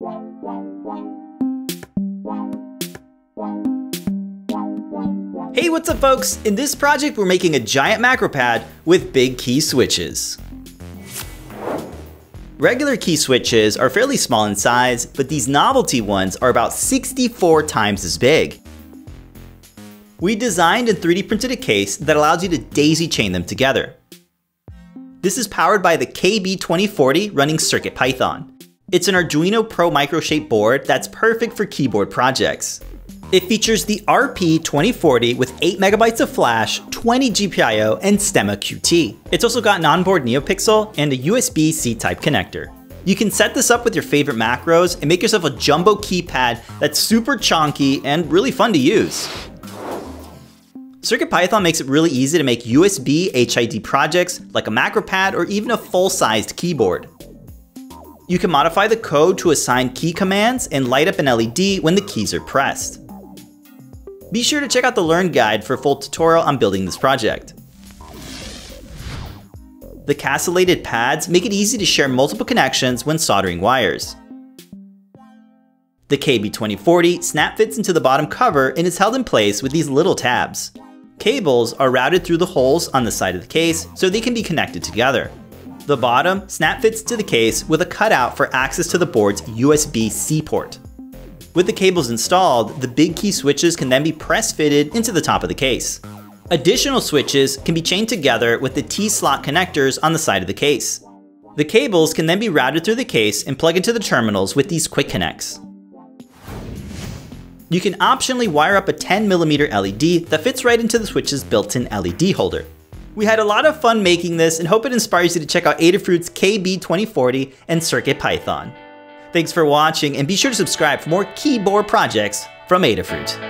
Hey, what's up folks? In this project, we're making a giant macro pad with big key switches. Regular key switches are fairly small in size, but these novelty ones are about 64 times as big. We designed and 3D printed a case that allows you to daisy chain them together. This is powered by the KB2040 running CircuitPython. It's an Arduino Pro microshape board that's perfect for keyboard projects. It features the RP2040 with 8 megabytes of flash, 20 GPIO, and Stemma QT. It's also got an onboard NeoPixel and a USB-C type connector. You can set this up with your favorite macros and make yourself a jumbo keypad that's super chonky and really fun to use. CircuitPython makes it really easy to make USB HID projects like a macro pad or even a full-sized keyboard. You can modify the code to assign key commands and light up an LED when the keys are pressed. Be sure to check out the Learn Guide for a full tutorial on building this project. The castellated pads make it easy to share multiple connections when soldering wires. The KB2040 snap fits into the bottom cover and is held in place with these little tabs. Cables are routed through the holes on the side of the case so they can be connected together. The bottom snap fits to the case with a cutout for access to the board's USB-C port. With the cables installed, the big key switches can then be press fitted into the top of the case. Additional switches can be chained together with the T-slot connectors on the side of the case. The cables can then be routed through the case and plug into the terminals with these quick connects. You can optionally wire up a 10mm LED that fits right into the switch's built-in LED holder. We had a lot of fun making this and hope it inspires you to check out Adafruit's KB2040 and CircuitPython. Thanks for watching and be sure to subscribe for more keyboard projects from Adafruit.